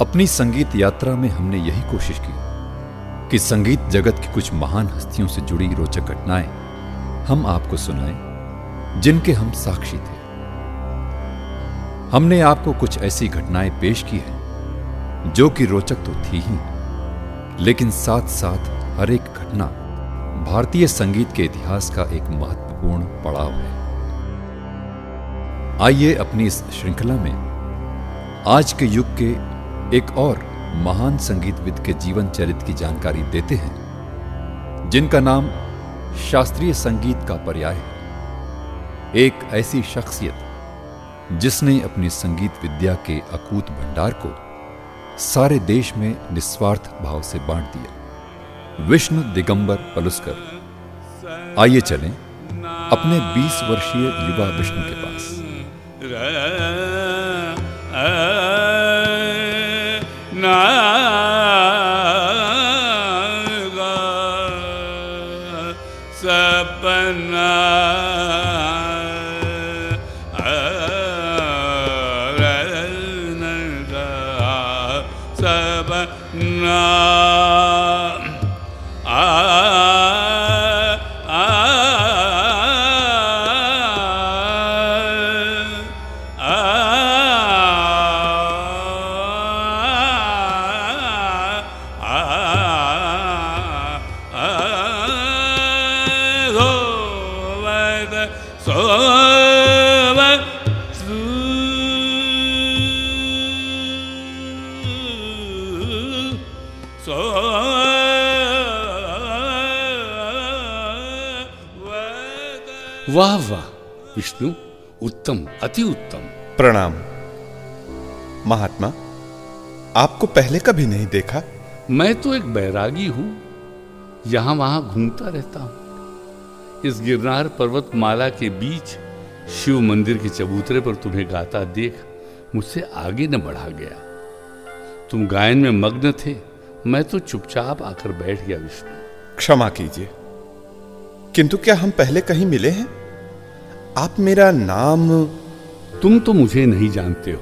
अपनी संगीत यात्रा में हमने यही कोशिश की कि संगीत जगत की कुछ महान हस्तियों से जुड़ी रोचक घटनाएँ हम आपको सुनाएँ, जिनके हम साक्षी थे। हमने आपको कुछ ऐसी घटनाएँ पेश की हैं, जो कि रोचक तो थी ही, लेकिन साथ साथ हर एक घटना भारतीय संगीत के इतिहास का एक महत्वपूर्ण पड़ाव है। आइए अपनी इस श्रृंखला में आज के युग के एक और महान संगीतविद के जीवन चरित्र की जानकारी देते हैं, जिनका नाम शास्त्रीय संगीत का पर्याय है। एक ऐसी शख्सियत जिसने अपनी संगीत विद्या के अकूत भंडार को सारे देश में निस्वार्थ भाव से बांट दिया। विष्णु दिगंबर पलुस्कर, आइए चलें अपने 20 वर्षीय युवा विष्णु के पास। na वाह वाह विष्णु उत्तम अति उत्तम। प्रणाम। महात्मा आपको पहले कभी नहीं देखा? मैं तो एक बैरागी हूँ। यहाँ वहाँ घूमता रहता हूँ। इस गिरनार पर्वत माला के बीच शिव मंदिर के चबूतरे पर तुम्हें गाता देख मुझसे आगे न बढ़ा गया। तुम गायन में मग्न थे मैं तो चुपचाप आकर बैठ गया विष्णु। क्षमा कीजिए। किंतु क्या हम पहले कहीं मिले हैं? आप मेरा नाम तुम तो मुझे नहीं जानते हो,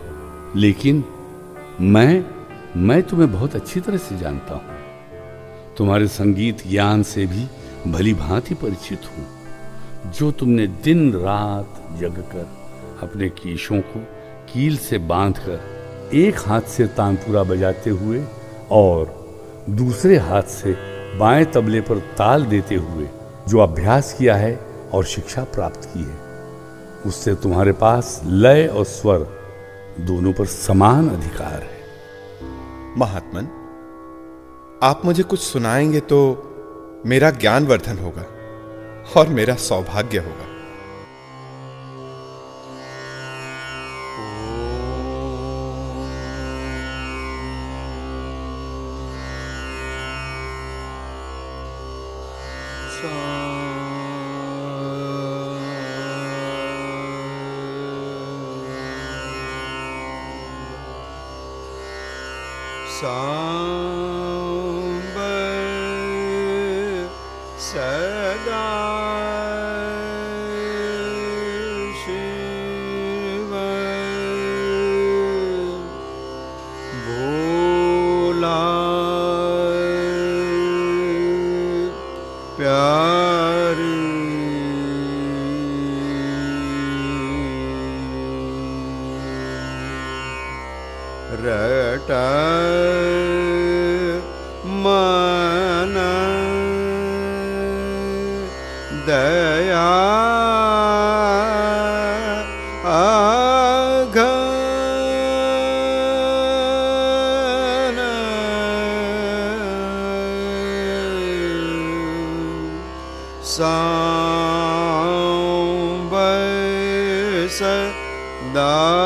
लेकिन मैं मैं तुम्हें बहुत अच्छी तरह से जानता हूँ। तुम्हारे संगीत ज्ञान से भी भली भांति परिचित हूँ, जो तुमने दिन रात जगकर अपने कीशों को कील से बांधकर एक हाथ से तानपुरा बजाते हुए और दूसरे हाथ से बाएँ तबले पर ताल देते हुए जो अभ्यास किया है और शिक्षा प्राप्त की है। उससे तुम्हारे पास लय और स्वर दोनों पर समान अधिकार है। महात्मन, आप मुझे कुछ सुनाएँगे तो मेरा ज्ञानवर्धन होगा और मेरा सौभाग्य होगा। म्बैस दा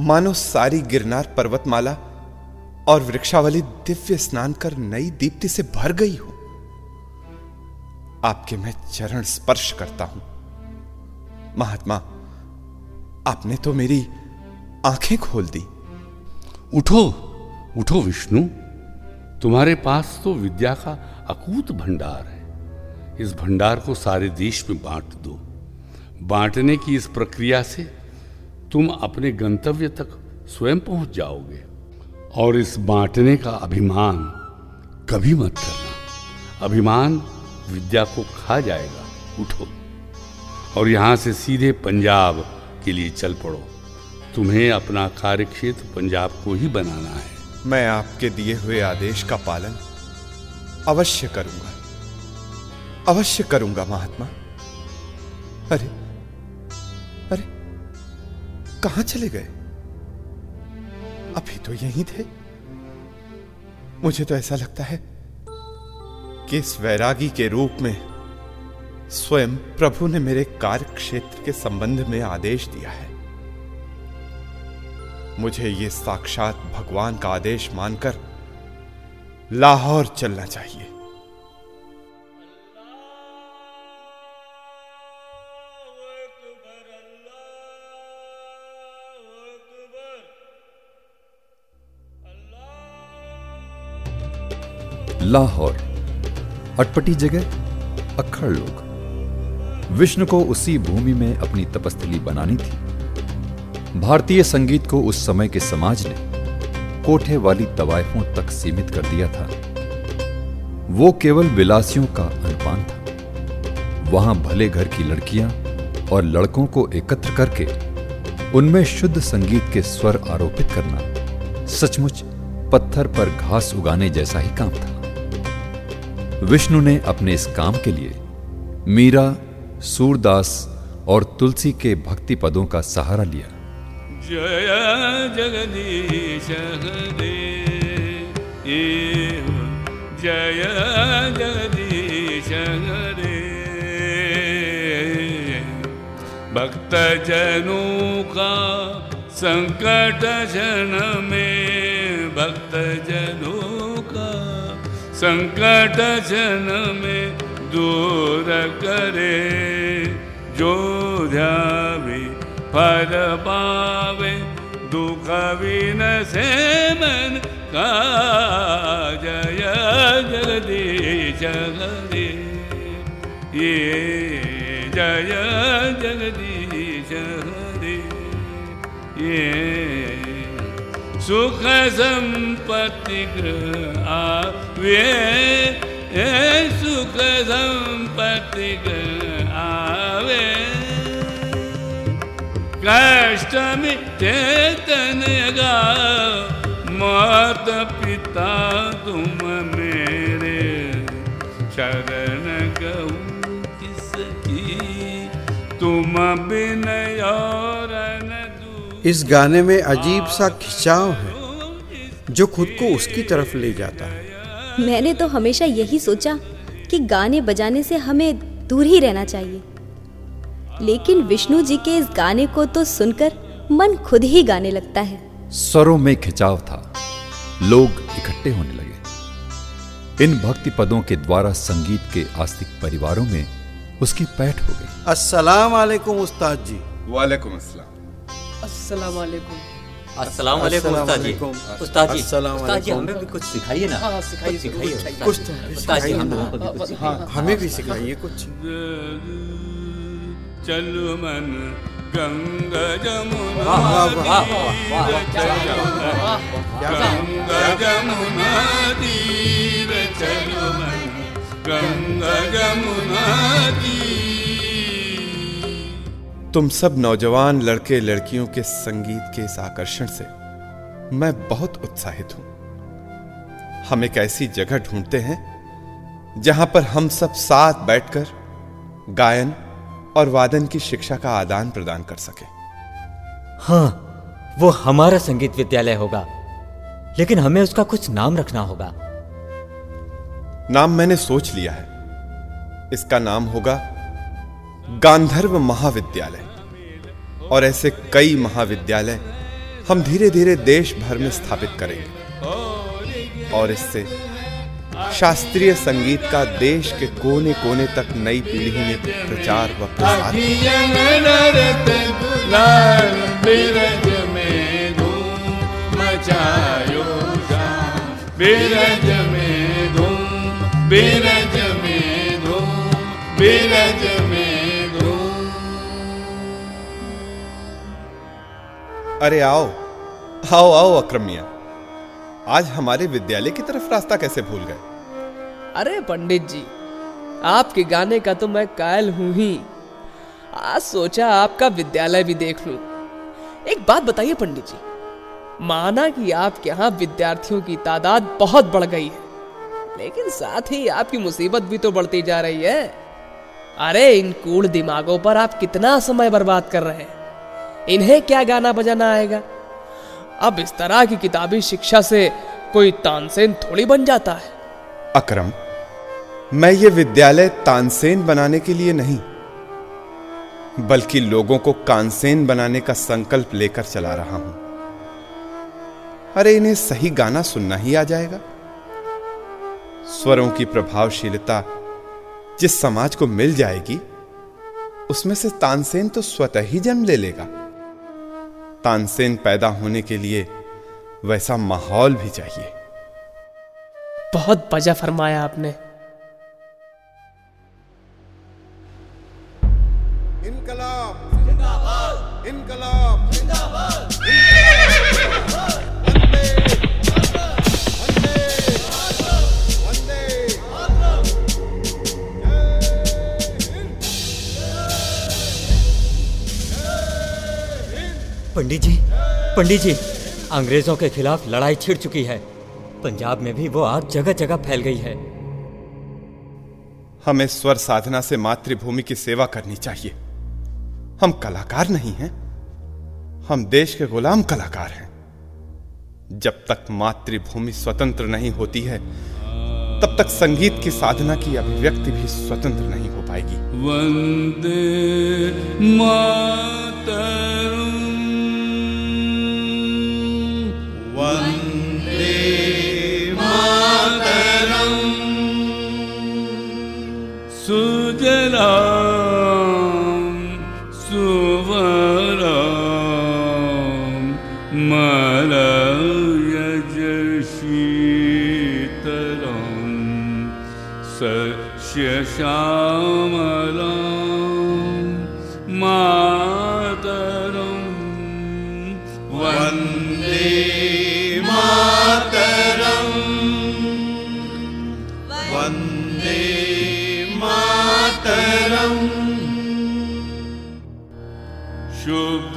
मानो सारी गिरनार पर्वतमाला और वृक्षावली दिव्य स्नान कर नई दीप्ति से भर गई हो। आपके मैं चरण स्पर्श करता हूँ। महात्मा, आपने तो मेरी आँखें खोल दी। उठो उठो विष्णु। तुम्हारे पास तो विद्या का अकूत भंडार है। इस भंडार को सारे देश में बांट दो। बांटने की इस प्रक्रिया से तुम अपने गंतव्य तक स्वयं पहुँच जाओगे। और इस बांटने का अभिमान कभी मत करना। अभिमान विद्या को खा जाएगा। उठो और यहाँ से सीधे पंजाब के लिए चल पड़ो। तुम्हें अपना कार्यक्षेत्र पंजाब को ही बनाना है। मैं आपके दिए हुए आदेश का पालन अवश्य करूँगा। अवश्य करूँगा, महात्मा। अरे कहाँ चले गए? अभी तो यहीं थे। मुझे तो ऐसा लगता है कि इस वैरागी के रूप में स्वयं प्रभु ने मेरे कार्य क्षेत्र के संबंध में आदेश दिया है। मुझे ये साक्षात भगवान का आदेश मानकर लाहौर चलना चाहिए। लाहौर। अटपटी जगह अक्खड़ लोग। विष्णु को उसी भूमि में अपनी तपस्थली बनानी थी। भारतीय संगीत को उस समय के समाज ने कोठे वाली तवायफों तक सीमित कर दिया था। वो केवल विलासियों का अनुपान था। वहाँ भले घर की लड़कियाँ और लड़कों को एकत्र करके उनमें शुद्ध संगीत के स्वर आरोपित करना सचमुच पत्थर पर घास उगाने जैसा ही काम था। विष्णु ने अपने इस काम के लिए मीरा, सूरदास और तुलसी के भक्ति पदों का सहारा लिया। जय जगदीश जय जगदीश भक्त जनों का संकट जन में भक्त जनों संकट जन में दूर करे, जो ध्यावे फल पावे, दुख विन से मन का जय जगदीश हरे ये जय जगदीश हरे ये सुख संपत्ति आवे ये सुख संपत्ति आवे। कष्ट तनगा मात पिता तुम मेरे। शरण गऊ किसकी, तुम बिन और इस गाने में अजीब सा खिंचाव है, जो खुद को उसकी तरफ़ ले जाता है। मैंने तो हमेशा यही सोचा कि गाने बजाने से हमें दूर ही रहना चाहिए। लेकिन विष्णु जी के इस गाने को तो सुनकर मन खुद ही गाने लगता है। स्वरों में खिंचाव था। लोग इकट्ठे होने लगे। इन भक्ति पदों के द्वारा संगीत के आस्तिक परिवारों में उसकी पैठ हो गई। अस्सलाम वालेकुम उस्ताद जी। वालेकुम अस्सलाम। अस्सलाम वालेकुम। अस्सलाम वालेकुम उस्ताद जी। उस्ताद जी उस्ताद जी हमें भी कुछ सिखाइए ना। हाँ, सिखाइए, कुछ सिखाइए सिखाइए। कुछ तो उस्ताद जी हम लोगों को भी कुछ सिखाइए। हमें भी सिखाइए कुछ। चलु मन गंगा जमुना गंगा जमुना तीर चलु मन गंगा जमुना तीर। तुम सब नौजवान लड़के लड़कियों के संगीत के इस आकर्षण से मैं बहुत उत्साहित हूँ। हम एक ऐसी जगह ढूंढते हैं जहाँ पर हम सब साथ बैठकर गायन और वादन की शिक्षा का आदान प्रदान कर सके। हाँ वो हमारा संगीत विद्यालय होगा लेकिन हमें उसका कुछ नाम रखना होगा। नाम मैंने सोच लिया है। इसका नाम होगा गांधर्व महाविद्यालय। और ऐसे कई महाविद्यालय हम धीरे धीरे देश भर में स्थापित करेंगे। और इससे शास्त्रीय संगीत का देश के कोने कोने तक नई पीढ़ी में प्रचार व प्रसार। में धूम बिरज में धूम बिरज में अरे आओ आओ आओ अक्रम मियाँ आज हमारे विद्यालय की तरफ़ रास्ता कैसे भूल गए? अरे पंडित जी, आपके गाने का तो मैं कायल हूँ ही। आज सोचा आपका विद्यालय भी देख लूँ। एक बात बताइए पंडित जी, माना कि आपके यहाँ विद्यार्थियों की तादाद बहुत बढ़ गई है, लेकिन साथ ही आपकी मुसीबत भी तो बढ़ती जा रही है। अरे इन कूड़ दिमागों पर आप कितना समय बर्बाद कर रहे हैं? इन्हें क्या गाना बजाना आएगा? अब इस तरह की किताबी शिक्षा से कोई तानसेन थोड़ी बन जाता है। अकरम, मैं ये विद्यालय तानसेन बनाने के लिए नहीं, बल्कि लोगों को कानसेन बनाने का संकल्प लेकर चला रहा हूँ। अरे, इन्हें सही गाना सुनना ही आ जाएगा। स्वरों की प्रभावशीलता जिस समाज को मिल जाएगी, उसमें से तानसेन तो स्वतः ही जन्म ले लेगा। तानसेन पैदा होने के लिए वैसा माहौल भी चाहिए। बहुत बजा फरमाया आपने। पंडित जी अंग्रेज़ों के खिलाफ लड़ाई छिड़ चुकी है। पंजाब में भी वो आग जगह जगह फैल गई है। हमें स्वर साधना से मातृभूमि की सेवा करनी चाहिए। हम कलाकार नहीं हैं। हम देश के गुलाम कलाकार हैं। जब तक मातृभूमि स्वतंत्र नहीं होती है तब तक संगीत की साधना की अभिव्यक्ति भी स्वतंत्र नहीं हो पाएगी। वंदे मातरम्। मलयजशीतलं सचमर मातरं। वन्दे मा वन्दे मातरम्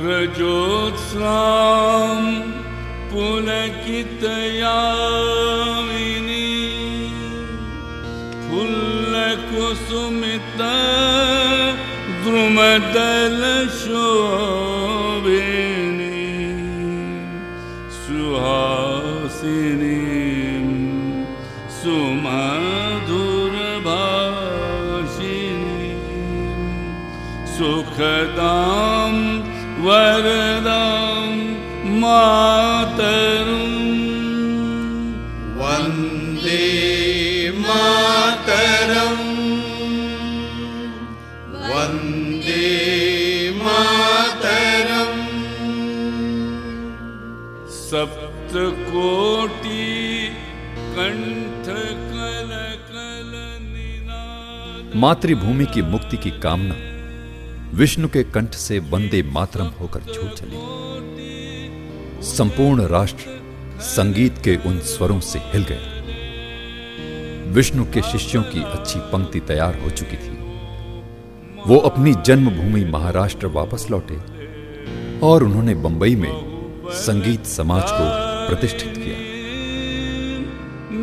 तर द्रुमदलशोभिनी सुहासिनी सुमधुरभाषिणी सुखदां वरदां मातृभूमि की मुक्ति की कामना विष्णु के कंठ से वंदे मातरम होकर छूट चली। संपूर्ण राष्ट्र संगीत के उन स्वरों से हिल गया विष्णु के शिष्यों की अच्छी पंक्ति तैयार हो चुकी थी। वो अपनी जन्मभूमि महाराष्ट्र वापस लौटे और उन्होंने बंबई में संगीत समाज को प्रतिष्ठित किया।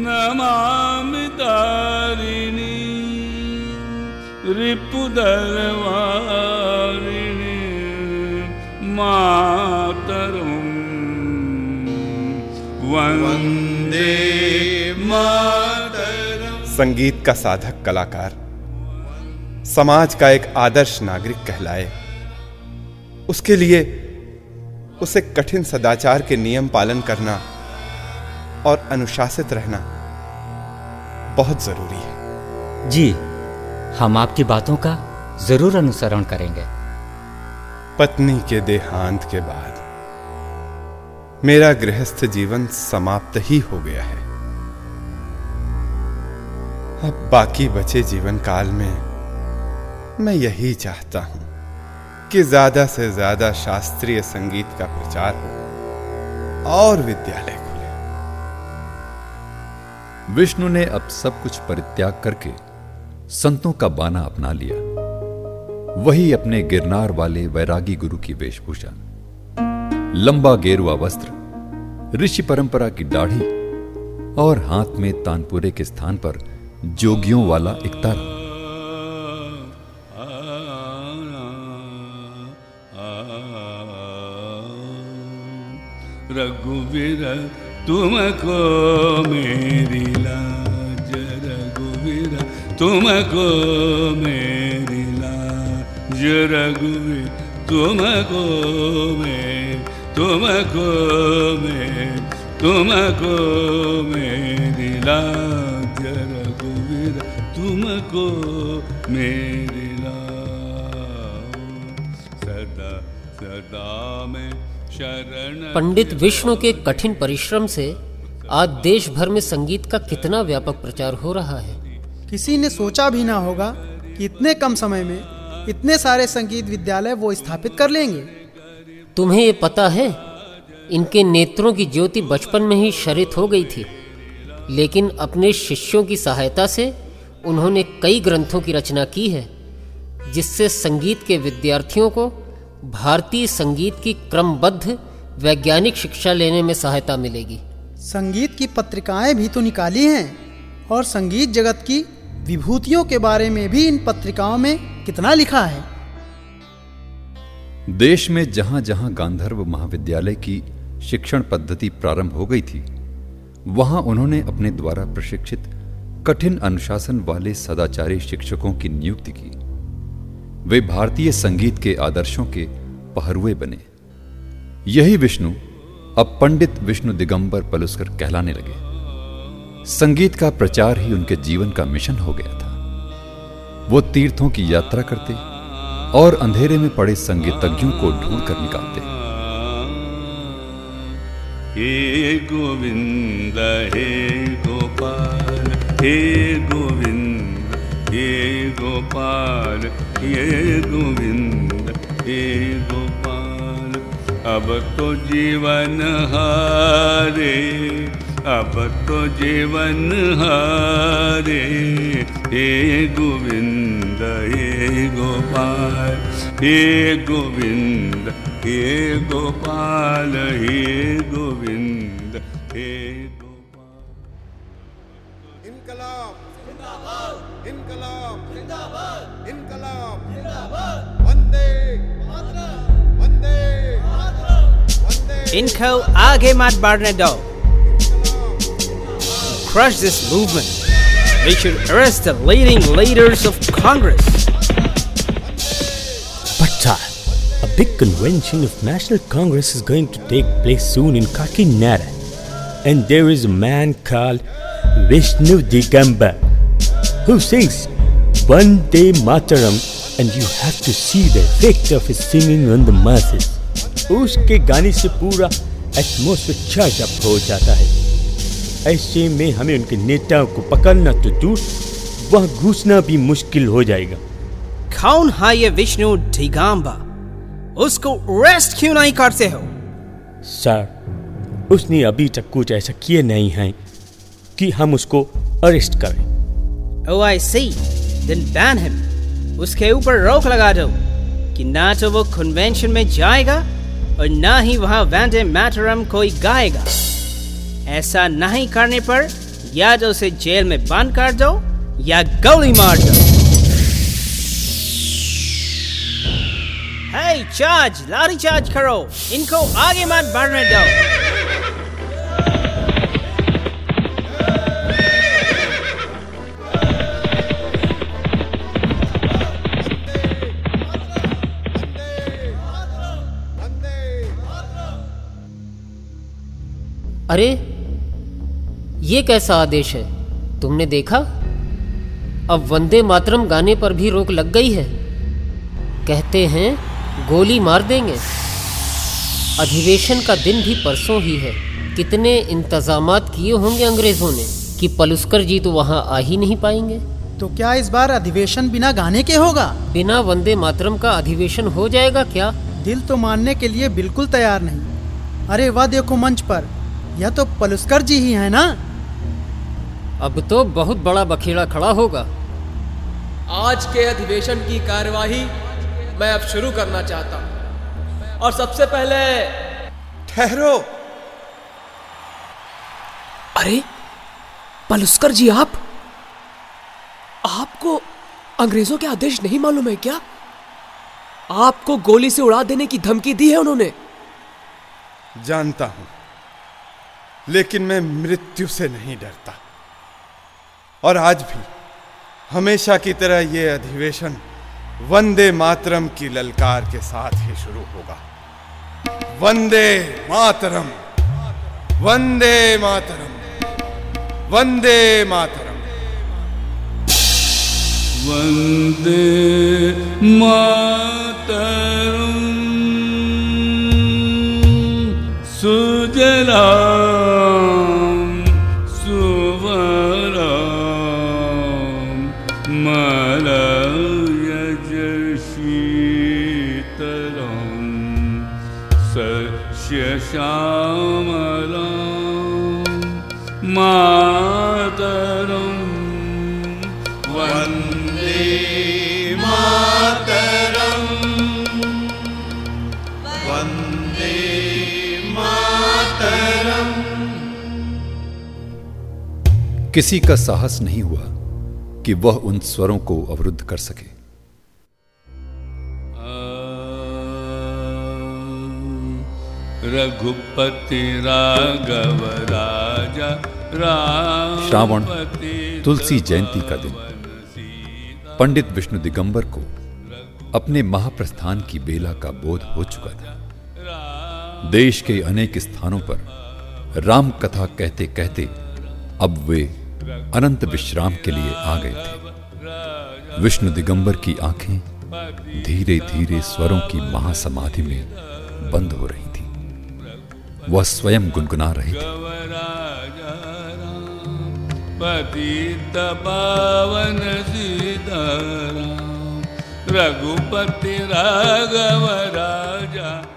नमामि तारिणी रिपुदलवारिणी मातरम्। वंदे मातरम्। संगीत का साधक कलाकार समाज का एक आदर्श नागरिक कहलाए। उसके लिए उसे कठिन सदाचार के नियम पालन करना और अनुशासित रहना बहुत ज़रूरी है। जी हम आपकी बातों का ज़रूर अनुसरण करेंगे। पत्नी के देहांत के बाद मेरा गृहस्थ जीवन समाप्त ही हो गया है। अब बाकी बचे जीवन काल में मैं यही चाहता हूँ कि ज़्यादा से ज़्यादा शास्त्रीय संगीत का प्रचार हो और विद्यालय खुले। विष्णु ने अब सब कुछ परित्याग करके संतों का बाना अपना लिया। वही अपने गिरनार वाले वैरागी गुरु की वेशभूषा। लंबा गेरुआ वस्त्र, ऋषि परंपरा की दाढ़ी और हाथ में तानपुरे के स्थान पर जोगियों वाला एक तारा। रघुवीर, तुमको मेरी रघुवीर तुमको मेरी लाज रघुवीर तुमको मैं तुमको मैं तुमको मेरी लाज रघुवीर तुमको मेरी सदा सदा मैं शरण पंडित विष्णु के कठिन परिश्रम से आज देश भर में संगीत का कितना व्यापक प्रचार हो रहा है। किसी ने सोचा भी ना होगा कि इतने कम समय में इतने सारे संगीत विद्यालय वो स्थापित कर लेंगे। तुम्हें ये पता है इनके नेत्रों की ज्योति बचपन में ही शरित हो गई थी लेकिन अपने शिष्यों की सहायता से उन्होंने कई ग्रंथों की रचना की है जिससे संगीत के विद्यार्थियों को भारतीय संगीत की क्रमबद्ध वैज्ञानिक शिक्षा लेने में सहायता मिलेगी। संगीत की पत्रिकाएँ भी तो निकाली हैं और संगीत जगत की विभूतियों के बारे में भी इन पत्रिकाओं में कितना लिखा है? देश में जहाँ जहाँ गांधर्व महाविद्यालय की शिक्षण पद्धति प्रारंभ हो गई थी, वहाँ उन्होंने अपने द्वारा प्रशिक्षित कठिन अनुशासन वाले सदाचारी शिक्षकों की नियुक्ति की। वे भारतीय संगीत के आदर्शों के पहरुए बने। यही विष्णु अब पंडित विष्णु दिगंबर पलुस्कर कहलाने लगे। संगीत का प्रचार ही उनके जीवन का मिशन हो गया था। वो तीर्थों की यात्रा करते और अंधेरे में पड़े संगीतज्ञों को ढूंढ कर निकालते। हे गोविंद, हे गोपाल, हे गोविंद, हे गोपाल, हे गोविंद, हे गोपाल, अब तो जीवन हारे। अब तो जीवन हारे हे गोविंद हे गोपाल हे गोविंद हे गोपाल हे गोविंद हे गोपाल। इनकलाब। जिंदाबाद। इनकलाब। जिंदाबाद। इनकलाब। जिंदाबाद। वंदे। वंदे। वंदे। इनको आगे मत बढ़ने दो। Crush this movement. We should arrest the leading leaders of Congress. But sir, a big convention of National Congress is going to take place soon in Kakinada. And there is a man called Vishnu Digamba who sings Vande Mataram and you have to see the effect of his singing on the masses. उसके गाने से पूरा atmosphere charge up हो जाता है ऐसे में हमें उनके नेताओं को पकड़ना तो दूर वहाँ घुसना भी मुश्किल हो जाएगा कौन है ये विष्णु ढिगाम्बा उसको अरेस्ट क्यों नहीं करते हो सर उसने अभी तक कुछ ऐसा किए नहीं है कि हम उसको अरेस्ट करें Oh, I see. Then ban him. उसके ऊपर रोक लगा दो कि ना तो वो कन्वेंशन में जाएगा और ना ही वहाँ वैंडे मैटरम कोई गाएगा ऐसा नहीं करने पर या तो उसे जेल में बंद कर दो या गोली मार दो। Hey, चार्ज लारी चार्ज करो। इनको आगे मत बढ़ने दो। अरे ये कैसा आदेश है? तुमने देखा? अब वंदे मातरम गाने पर भी रोक लग गई है। कहते हैं गोली मार देंगे। अधिवेशन का दिन भी परसों ही है। कितने इंतज़ाम किए होंगे अंग्रेज़ों ने कि पलुस्कर जी तो वहाँ आ ही नहीं पाएँगे। तो क्या इस बार अधिवेशन बिना गाने के होगा? बिना वंदे मातरम का अधिवेशन हो जाएगा क्या? दिल तो मानने के लिए बिल्कुल तैयार नहीं। अरे वाह देखो मंच पर। यह तो पलुस्कर जी ही है ना? अब तो बहुत बड़ा बखेड़ा खड़ा होगा। आज के अधिवेशन की कार्यवाही मैं अब शुरू करना चाहता हूँ। और सबसे पहले ठहरो। अरे पलुस्कर जी आप? आपको अंग्रेज़ों के आदेश नहीं मालूम है क्या? आपको गोली से उड़ा देने की धमकी दी है उन्होंने। जानता हूँ लेकिन मैं मृत्यु से नहीं डरता। और आज भी हमेशा की तरह ये अधिवेशन वंदे मातरम की ललकार के साथ ही शुरू होगा। वंदे मातरम वंदे मातरम वंदे मातरम। वंदे मातरम्, सुजलां किसी का साहस नहीं हुआ कि वह उन स्वरों को अवरुद्ध कर सके। रघुपति राघव राजा राम श्रावण तुलसी जयंती का दिन। पंडित विष्णु दिगंबर को अपने महाप्रस्थान की बेला का बोध हो चुका था। देश के अनेक स्थानों पर राम कथा कहते कहते अब वे अनंत विश्राम के लिए आ गए थे। विष्णु दिगंबर की आँखें धीरे धीरे स्वरों की महासमाधि में बंद हो रही थी। वह स्वयं गुनगुना रहे थे। पावन रघुपति राघव राजा।